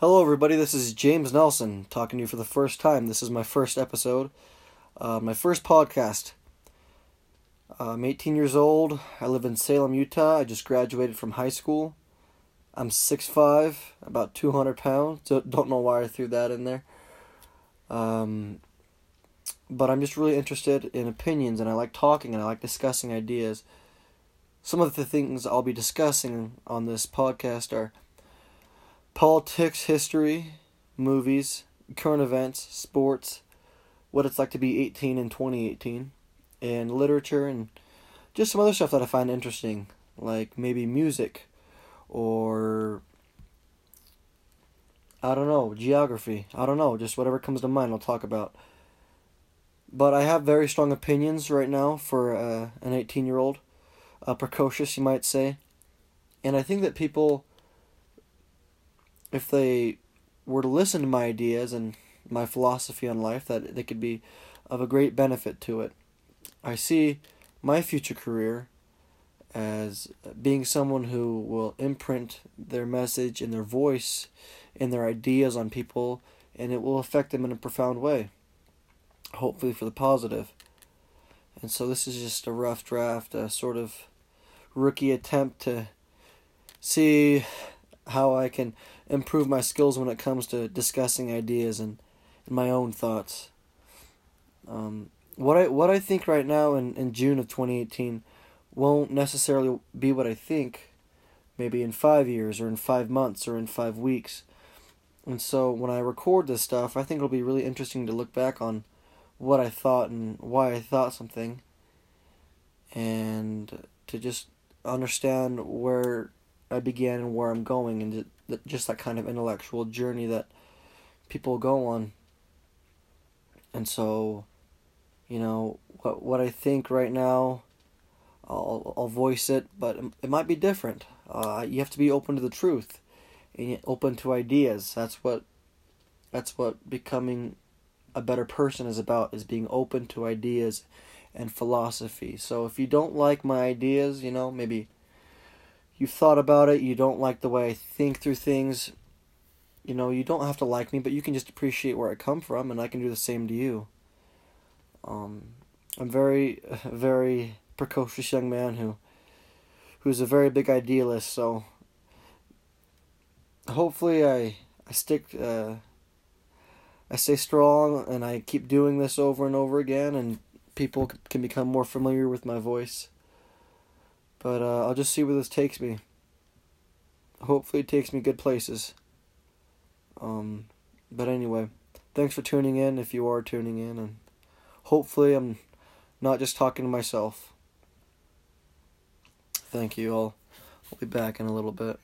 Hello, everybody. This is James Nelson talking to you for the first time. This is my first episode, uh, my first podcast. Uh, I'm 18 years old. I live in Salem, Utah. I just graduated from high school. I'm 6'5, about 200 pounds. Don't know why I threw that in there. Um, but I'm just really interested in opinions and I like talking and I like discussing ideas. Some of the things I'll be discussing on this podcast are politics, history, movies, current events, sports, what it's like to be 18 in 2018, and literature and just some other stuff that I find interesting, like maybe music or I don't know, geography. I don't know, just whatever comes to mind I'll talk about. But I have very strong opinions right now for uh, an 18 year old. Uh, precocious, you might say. And I think that people, if they were to listen to my ideas and my philosophy on life, that they could be of a great benefit to it. I see my future career as being someone who will imprint their message and their voice and their ideas on people, and it will affect them in a profound way hopefully for the positive. And so this is just a rough draft, a sort of rookie attempt to see how I can improve my skills when it comes to discussing ideas and, and my own thoughts. Um, what I what I think right now in, in June of 2018 won't necessarily be what I think maybe in five years or in five months or in five weeks. And so when I record this stuff, I think it'll be really interesting to look back on what I thought and why I thought something, and to just understand where I began and where I'm going, and just that kind of intellectual journey that people go on. And so, you know, what what I think right now, I'll I'll voice it, but it might be different. Uh, you have to be open to the truth, and open to ideas. That's what, that's what becoming a better person is about is being open to ideas and philosophy. So if you don't like my ideas, you know, maybe you've thought about it, you don't like the way I think through things, you know, you don't have to like me, but you can just appreciate where I come from and I can do the same to you. Um, I'm very very precocious young man who who's a very big idealist, so hopefully I I stick uh, I stay strong and I keep doing this over and over again, and people can become more familiar with my voice. But uh, I'll just see where this takes me. Hopefully, it takes me good places. Um, but anyway, thanks for tuning in if you are tuning in, and hopefully, I'm not just talking to myself. Thank you all. I'll be back in a little bit.